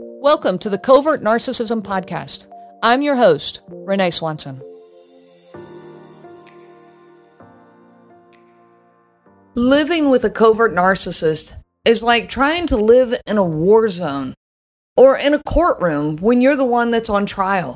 Welcome to the Covert Narcissism Podcast. I'm your host, Renee Swanson. Living with a covert narcissist is like trying to live in a war zone or in a courtroom when you're the one that's on trial.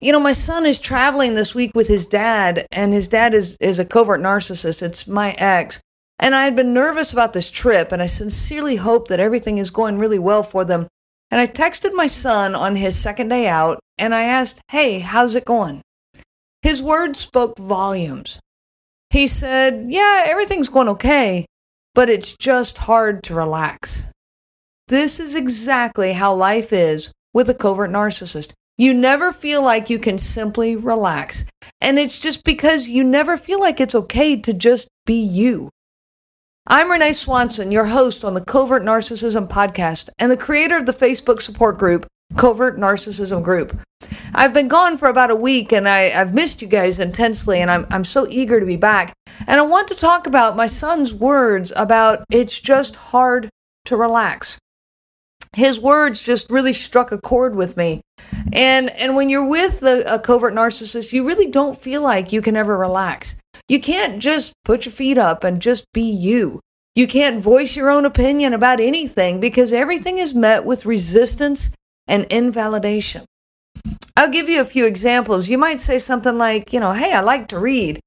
You know, my son is traveling this week with his dad, and his dad is, is a covert narcissist. It's my ex. And I had been nervous about this trip, and I sincerely hope that everything is going really well for them. And I texted my son on his second day out, and I asked, Hey, how's it going? His words spoke volumes. He said, Yeah, everything's going okay, but it's just hard to relax. This is exactly how life is with a covert narcissist. You never feel like you can simply relax. And it's just because you never feel like it's okay to just be you. I'm Renee Swanson, your host on the Covert Narcissism Podcast and the creator of the Facebook support group, Covert Narcissism Group. I've been gone for about a week and I, have missed you guys intensely, and I'm, I'm so eager to be back. And I want to talk about my son's words about it's just hard to relax his words just really struck a chord with me. And and when you're with a, a covert narcissist, you really don't feel like you can ever relax. You can't just put your feet up and just be you. You can't voice your own opinion about anything because everything is met with resistance and invalidation. I'll give you a few examples. You might say something like, you know, hey, I like to read.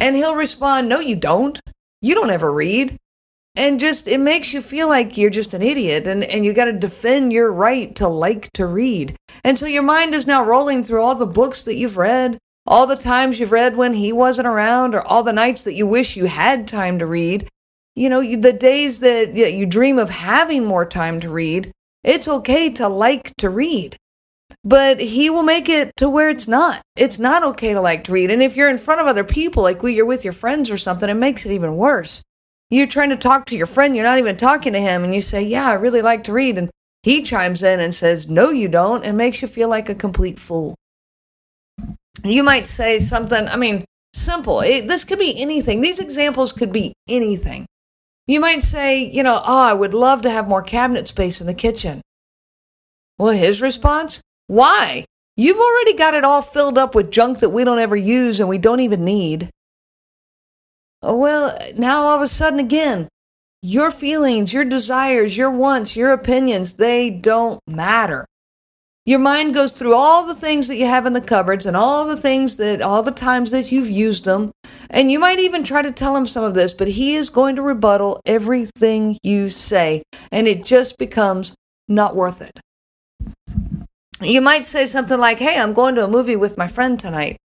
And he'll respond, no, you don't. You don't ever read and just it makes you feel like you're just an idiot and, and you got to defend your right to like to read and so your mind is now rolling through all the books that you've read all the times you've read when he wasn't around or all the nights that you wish you had time to read you know the days that you dream of having more time to read it's okay to like to read but he will make it to where it's not it's not okay to like to read and if you're in front of other people like you're with your friends or something it makes it even worse you're trying to talk to your friend, you're not even talking to him, and you say, Yeah, I really like to read. And he chimes in and says, No, you don't, and makes you feel like a complete fool. You might say something, I mean, simple. It, this could be anything. These examples could be anything. You might say, you know, oh, I would love to have more cabinet space in the kitchen. Well, his response, why? You've already got it all filled up with junk that we don't ever use and we don't even need. Oh, well, now all of a sudden again, your feelings, your desires, your wants, your opinions, they don't matter. Your mind goes through all the things that you have in the cupboards and all the things that, all the times that you've used them. And you might even try to tell him some of this, but he is going to rebuttal everything you say. And it just becomes not worth it. You might say something like, Hey, I'm going to a movie with my friend tonight.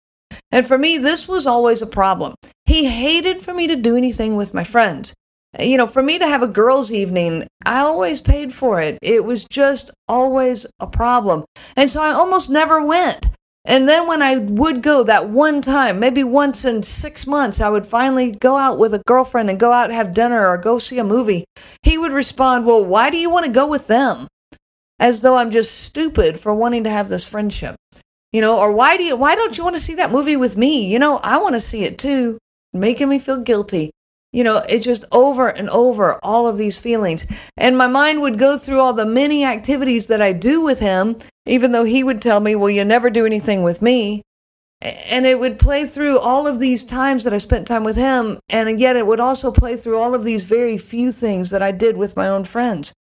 And for me, this was always a problem. He hated for me to do anything with my friends. You know, for me to have a girls' evening, I always paid for it. It was just always a problem. And so I almost never went. And then when I would go that one time, maybe once in six months, I would finally go out with a girlfriend and go out and have dinner or go see a movie. He would respond, Well, why do you want to go with them? As though I'm just stupid for wanting to have this friendship. You know, or why do you why don't you want to see that movie with me? You know, I want to see it too. Making me feel guilty. You know, it just over and over all of these feelings. And my mind would go through all the many activities that I do with him, even though he would tell me, Well, you never do anything with me. And it would play through all of these times that I spent time with him. And yet it would also play through all of these very few things that I did with my own friends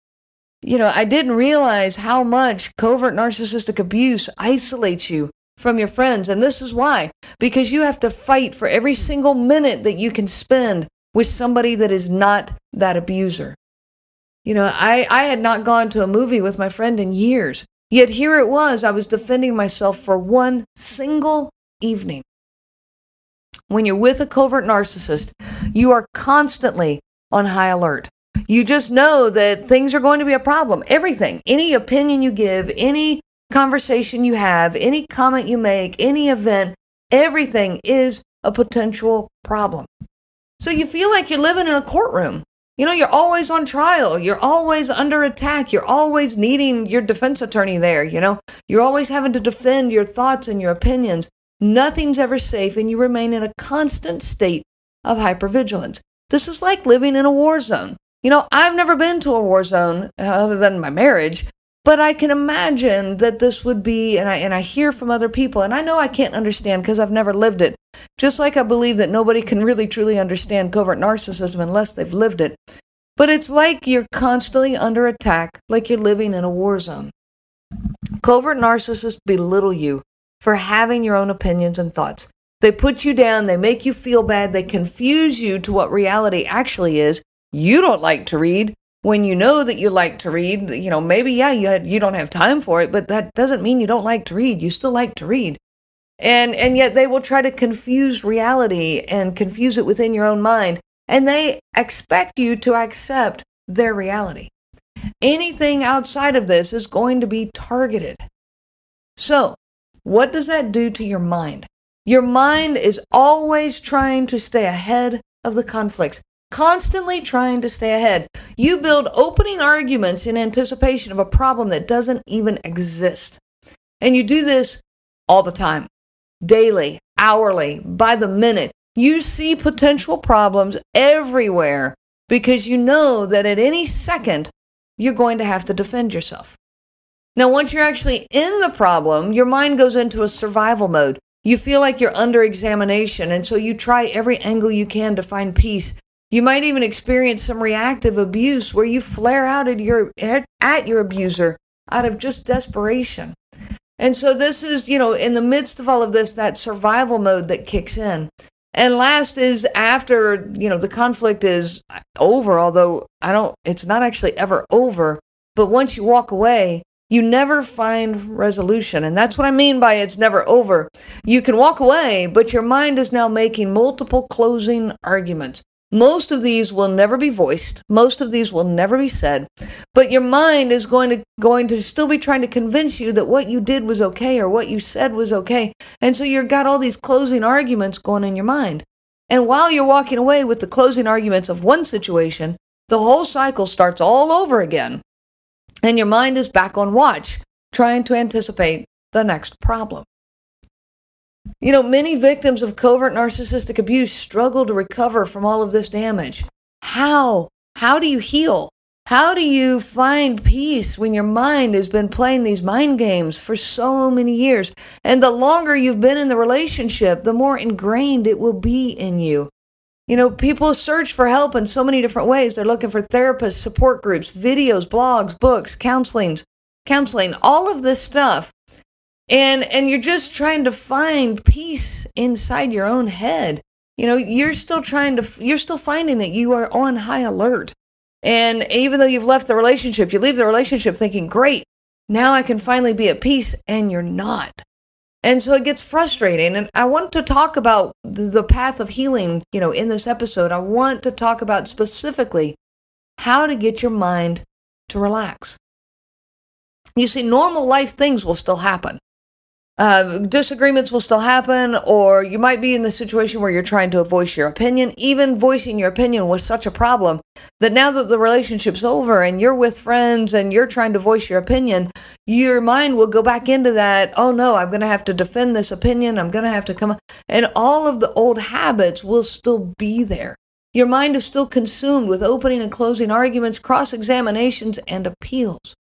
you know, I didn't realize how much covert narcissistic abuse isolates you from your friends. And this is why because you have to fight for every single minute that you can spend with somebody that is not that abuser. You know, I, I had not gone to a movie with my friend in years. Yet here it was, I was defending myself for one single evening. When you're with a covert narcissist, you are constantly on high alert. You just know that things are going to be a problem. Everything, any opinion you give, any conversation you have, any comment you make, any event, everything is a potential problem. So you feel like you're living in a courtroom. You know, you're always on trial. You're always under attack. You're always needing your defense attorney there. You know, you're always having to defend your thoughts and your opinions. Nothing's ever safe, and you remain in a constant state of hypervigilance. This is like living in a war zone. You know, I've never been to a war zone uh, other than my marriage, But I can imagine that this would be, and I, and I hear from other people, and I know I can't understand because I've never lived it. Just like I believe that nobody can really truly understand covert narcissism unless they've lived it. But it's like you're constantly under attack, like you're living in a war zone. Covert narcissists belittle you for having your own opinions and thoughts. They put you down, they make you feel bad, they confuse you to what reality actually is. You don't like to read when you know that you like to read. You know, maybe yeah, you had, you don't have time for it, but that doesn't mean you don't like to read. You still like to read. And and yet they will try to confuse reality and confuse it within your own mind, and they expect you to accept their reality. Anything outside of this is going to be targeted. So, what does that do to your mind? Your mind is always trying to stay ahead of the conflicts, constantly trying to stay ahead. You build opening arguments in anticipation of a problem that doesn't even exist. And you do this all the time, daily, hourly, by the minute. You see potential problems everywhere because you know that at any second you're going to have to defend yourself. Now, once you're actually in the problem, your mind goes into a survival mode. You feel like you're under examination, and so you try every angle you can to find peace. You might even experience some reactive abuse where you flare out at your at your abuser out of just desperation. And so this is, you know, in the midst of all of this that survival mode that kicks in. And last is after, you know, the conflict is over, although I don't, it's not actually ever over. But once you walk away, you never find resolution. And that's what I mean by it's never over. You can walk away, but your mind is now making multiple closing arguments. Most of these will never be voiced. Most of these will never be said. But your mind is going to going to still be trying to convince you that what you did was okay or what you said was okay. And so you've got all these closing arguments going in your mind. And while you're walking away with the closing arguments of one situation, the whole cycle starts all over again. And your mind is back on watch, trying to anticipate the next problem. You know, many victims of covert narcissistic abuse struggle to recover from all of this damage. How? How do you heal? How do you find peace when your mind has been playing these mind games for so many years? And the longer you've been in the relationship, the more ingrained it will be in you. You know, people search for help in so many different ways. They're looking for therapists, support groups, videos, blogs, books, counseling, counseling, all of this stuff and and you're just trying to find peace inside your own head. You know you're still trying to you're still finding that you are on high alert. And even though you've left the relationship you leave the relationship thinking great now i can finally be at peace and you're not. And so it gets frustrating. And i want to talk about the path of healing you know in this episode. I want to talk about specifically how to get your mind to relax. You see normal life things will still happen uh, disagreements will still happen, or you might be in the situation where you're trying to voice your opinion. Even voicing your opinion was such a problem that now that the relationship's over and you're with friends and you're trying to voice your opinion, your mind will go back into that, oh no, I'm going to have to defend this opinion. I'm going to have to come. And all of the old habits will still be there. Your mind is still consumed with opening and closing arguments, cross examinations, and appeals.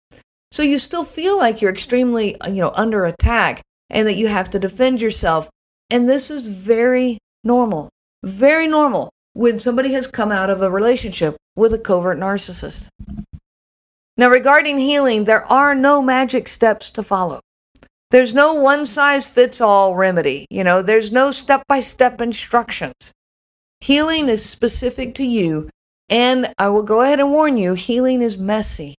So you still feel like you're extremely, you know, under attack and that you have to defend yourself. And this is very normal, very normal when somebody has come out of a relationship with a covert narcissist. Now, regarding healing, there are no magic steps to follow. There's no one size fits all remedy. You know, there's no step by step instructions. Healing is specific to you. And I will go ahead and warn you healing is messy.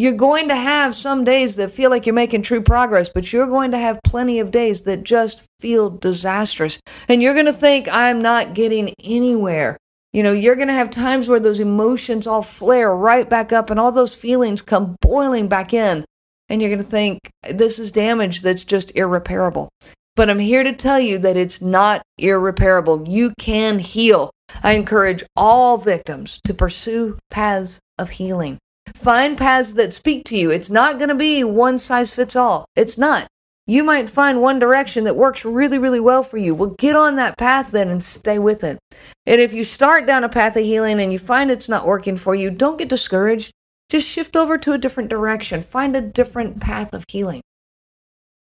You're going to have some days that feel like you're making true progress, but you're going to have plenty of days that just feel disastrous. And you're going to think, I'm not getting anywhere. You know, you're going to have times where those emotions all flare right back up and all those feelings come boiling back in. And you're going to think, this is damage that's just irreparable. But I'm here to tell you that it's not irreparable. You can heal. I encourage all victims to pursue paths of healing. Find paths that speak to you. It's not going to be one size fits all. It's not. You might find one direction that works really, really well for you. Well, get on that path then and stay with it. And if you start down a path of healing and you find it's not working for you, don't get discouraged. just shift over to a different direction. Find a different path of healing.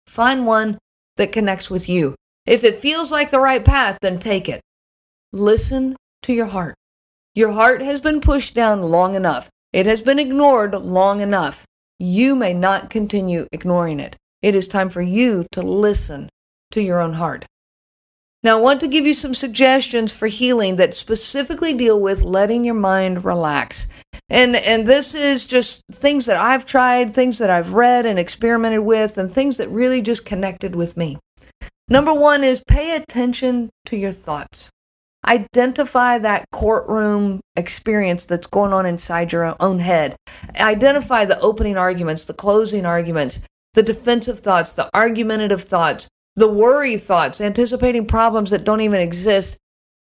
Find one that connects with you. If it feels like the right path, then take it. Listen to your heart. Your heart has been pushed down long enough. It has been ignored long enough. You may not continue ignoring it. It is time for you to listen to your own heart. Now, I want to give you some suggestions for healing that specifically deal with letting your mind relax. And, and this is just things that I've tried, things that I've read and experimented with, and things that really just connected with me. Number one is pay attention to your thoughts. Identify that courtroom experience that's going on inside your own head. Identify the opening arguments, the closing arguments, the defensive thoughts, the argumentative thoughts, the worry thoughts, anticipating problems that don't even exist.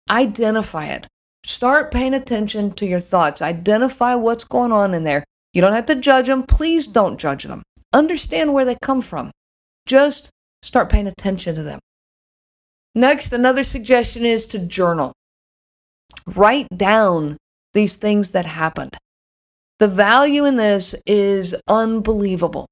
Identify it. Start paying attention to your thoughts. Identify what's going on in there. You don't have to judge them. Please don't judge them. Understand where they come from. Just start paying attention to them. Next, another suggestion is to journal. Write down these things that happened. The value in this is unbelievable.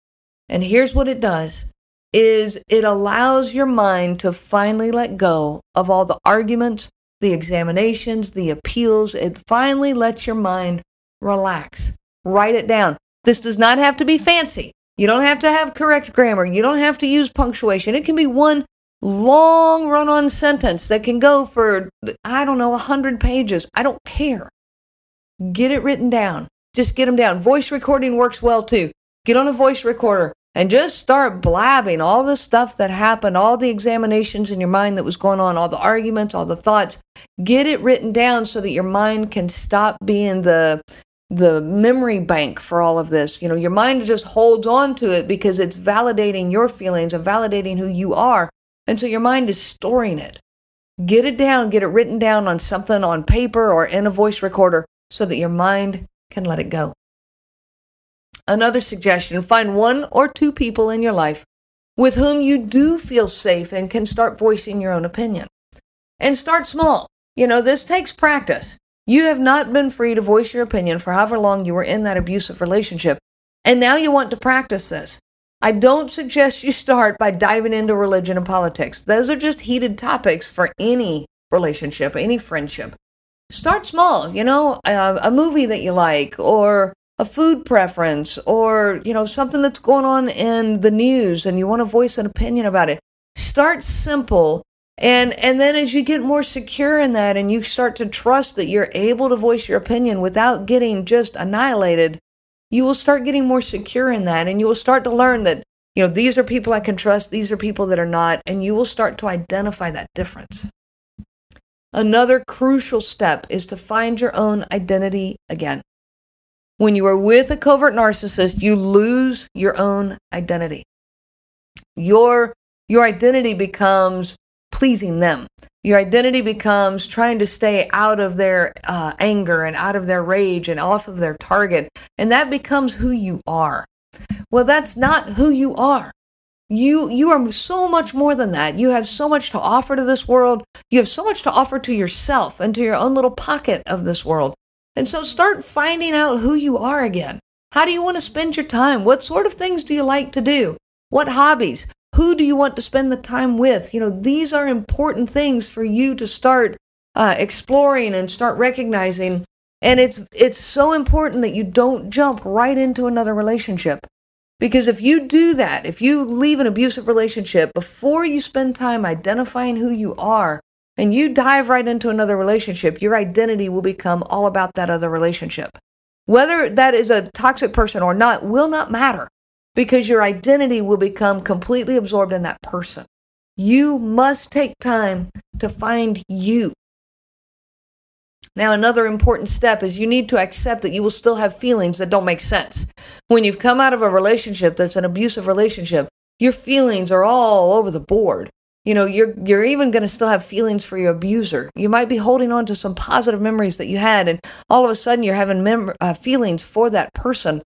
And here's what it does is it allows your mind to finally let go of all the arguments, the examinations, the appeals. It finally lets your mind relax. Write it down. This does not have to be fancy. You don't have to have correct grammar. You don't have to use punctuation. It can be one long run on sentence that can go for, I don't know, 100 pages. I don't care. Get it written down. Just get them down. Voice recording works well too. Get on a voice recorder and just start blabbing all the stuff that happened, all the examinations in your mind that was going on, all the arguments, all the thoughts. Get it written down so that your mind can stop being the the memory bank for all of this. You know, your mind just holds on to it because it's validating your feelings and validating who you are. And so your mind is storing it. Get it down, get it written down on something on paper or in a voice recorder so that your mind can let it go. Another suggestion find one or two people in your life with whom you do feel safe and can start voicing your own opinion. And start small. You know, this takes practice. You have not been free to voice your opinion for however long you were in that abusive relationship. And now you want to practice this. I don't suggest you start by diving into religion and politics. Those are just heated topics for any relationship, any friendship. Start small, you know, a, a movie that you like, or a food preference or, you know, something that's going on in the news and you want to voice an opinion about it. Start simple and and then as you get more secure in that and you start to trust that you're able to voice your opinion without getting just annihilated, you will start getting more secure in that and you will start to learn that you know these are people I can trust, these are people that are not and you will start to identify that difference. Another crucial step is to find your own identity again. When you are with a covert narcissist, you lose your own identity. Your, your identity becomes pleasing them. Your identity becomes trying to stay out of their uh, anger and out of their rage and off of their target. And that becomes who you are. Well, that's not who you are. You, you are so much more than that. You have so much to offer to this world. You have so much to offer to yourself and to your own little pocket of this world. And so start finding out who you are again. How do you want to spend your time? What sort of things do you like to do? What hobbies? Who do you want to spend the time with? You know, these are important things for you to start uh, exploring and start recognizing. And it's it's so important that you don't jump right into another relationship. Because if you do that, if you leave an abusive relationship before you spend time identifying who you are, and you dive right into another relationship, your identity will become all about that other relationship. Whether that is a toxic person or not will not matter because your identity will become completely absorbed in that person. You must take time to find you. Now, another important step is you need to accept that you will still have feelings that don't make sense. When you've come out of a relationship that's an abusive relationship, your feelings are all over the board you know you're you're even going to still have feelings for your abuser you might be holding on to some positive memories that you had and all of a sudden you're having mem- uh, feelings for that person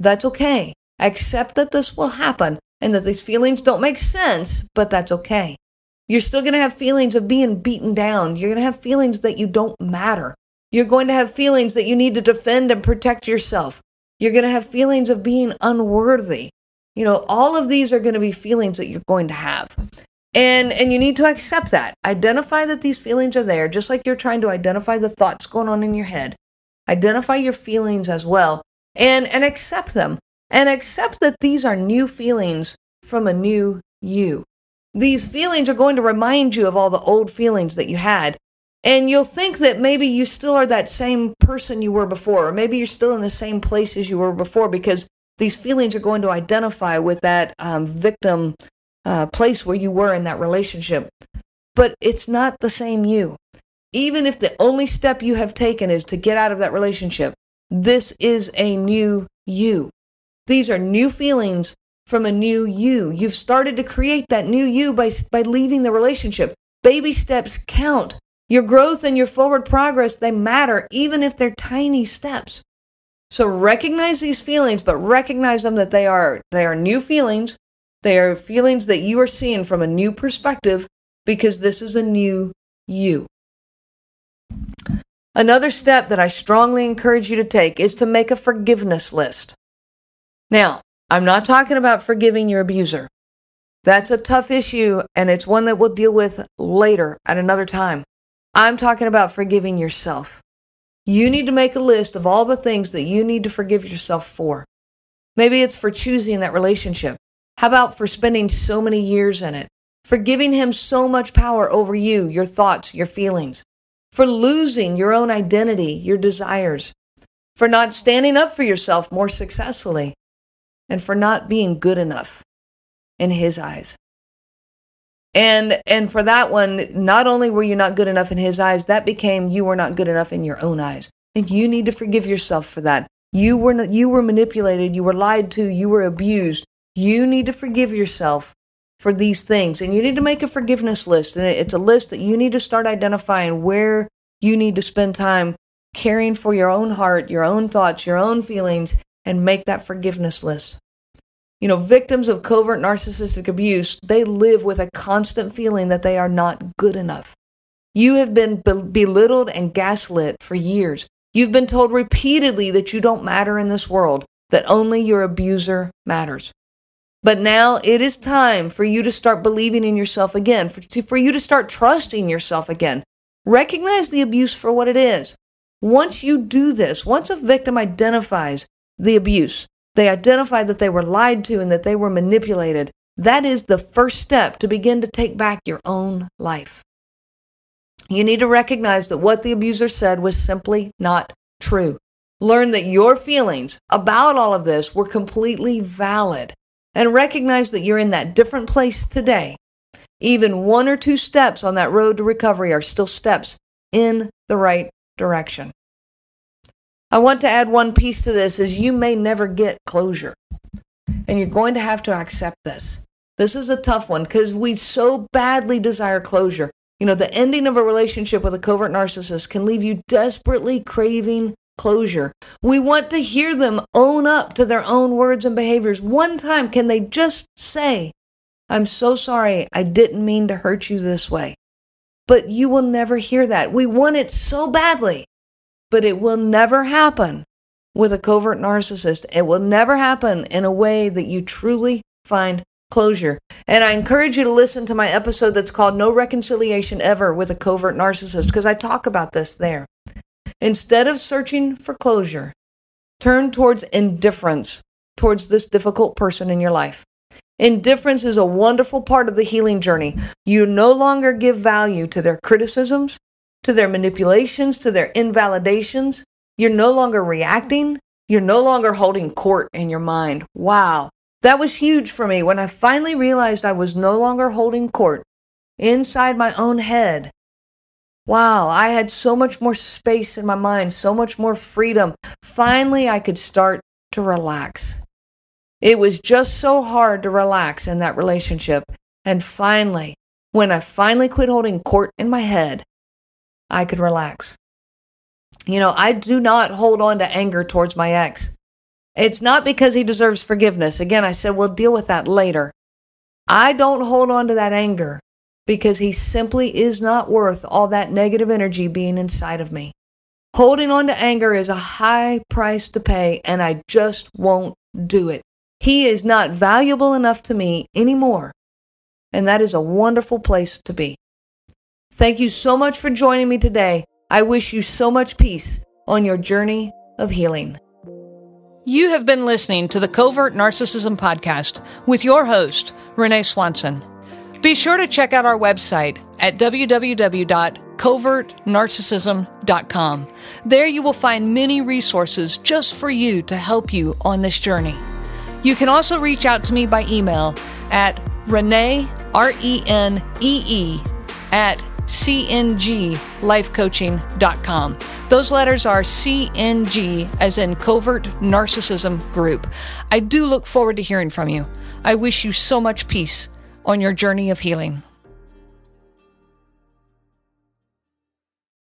that's okay accept that this will happen and that these feelings don't make sense but that's okay you're still going to have feelings of being beaten down you're going to have feelings that you don't matter you're going to have feelings that you need to defend and protect yourself You're going to have feelings of being unworthy. You know, all of these are going to be feelings that you're going to have. And and you need to accept that. Identify that these feelings are there just like you're trying to identify the thoughts going on in your head. Identify your feelings as well and and accept them. And accept that these are new feelings from a new you. These feelings are going to remind you of all the old feelings that you had. And you'll think that maybe you still are that same person you were before, or maybe you're still in the same place as you were before because these feelings are going to identify with that um, victim uh, place where you were in that relationship. But it's not the same you. Even if the only step you have taken is to get out of that relationship, this is a new you. These are new feelings from a new you. You've started to create that new you by, by leaving the relationship. Baby steps count. Your growth and your forward progress, they matter, even if they're tiny steps. So recognize these feelings, but recognize them that they are they are new feelings. They are feelings that you are seeing from a new perspective because this is a new you. Another step that I strongly encourage you to take is to make a forgiveness list. Now, I'm not talking about forgiving your abuser. That's a tough issue, and it's one that we'll deal with later at another time. I'm talking about forgiving yourself. You need to make a list of all the things that you need to forgive yourself for. Maybe it's for choosing that relationship. How about for spending so many years in it? For giving him so much power over you, your thoughts, your feelings. For losing your own identity, your desires. For not standing up for yourself more successfully. And for not being good enough in his eyes. And and for that one, not only were you not good enough in his eyes, that became you were not good enough in your own eyes. And you need to forgive yourself for that. You were not, you were manipulated, you were lied to, you were abused. You need to forgive yourself for these things. And you need to make a forgiveness list. And it's a list that you need to start identifying where you need to spend time caring for your own heart, your own thoughts, your own feelings, and make that forgiveness list. You know, victims of covert narcissistic abuse, they live with a constant feeling that they are not good enough. You have been belittled and gaslit for years. You've been told repeatedly that you don't matter in this world, that only your abuser matters. But now it is time for you to start believing in yourself again, for, to, for you to start trusting yourself again. Recognize the abuse for what it is. Once you do this, once a victim identifies the abuse, they identified that they were lied to and that they were manipulated. That is the first step to begin to take back your own life. You need to recognize that what the abuser said was simply not true. Learn that your feelings about all of this were completely valid and recognize that you're in that different place today. Even one or two steps on that road to recovery are still steps in the right direction. I want to add one piece to this is you may never get closure. And you're going to have to accept this. This is a tough one because we so badly desire closure. You know, the ending of a relationship with a covert narcissist can leave you desperately craving closure. We want to hear them own up to their own words and behaviors. One time, can they just say, I'm so sorry, I didn't mean to hurt you this way? But you will never hear that. We want it so badly but it will never happen with a covert narcissist. It will never happen in a way that you truly find closure. And I encourage you to listen to my episode that's called No Reconciliation Ever with a Covert Narcissist because I talk about this there. Instead of searching for closure, turn towards indifference towards this difficult person in your life. Indifference is a wonderful part of the healing journey. You no longer give value to their criticisms, to their manipulations, to their invalidations. You're no longer reacting. You're no longer holding court in your mind. Wow. That was huge for me when I finally realized I was no longer holding court inside my own head. Wow, I had so much more space in my mind, so much more freedom. Finally, I could start to relax. It was just so hard to relax in that relationship. And finally, when I finally quit holding court in my head, I could relax. You know, I do not hold on to anger towards my ex. It's not because he deserves forgiveness. Again, I said we'll deal with that later. I don't hold on to that anger because he simply is not worth all that negative energy being inside of me. Holding on to anger is a high price to pay, and I just won't do it. He is not valuable enough to me anymore. And that is a wonderful place to be. Thank you so much for joining me today. I wish you so much peace on your journey of healing. You have been listening to the Covert Narcissism Podcast with your host, Renee Swanson. Be sure to check out our website at www.covertnarcissism.com. There you will find many resources just for you to help you on this journey. You can also reach out to me by email at Renee, R E N E E, at cnglifecoaching.com. Those letters are CNG, as in Covert Narcissism Group. I do look forward to hearing from you. I wish you so much peace on your journey of healing.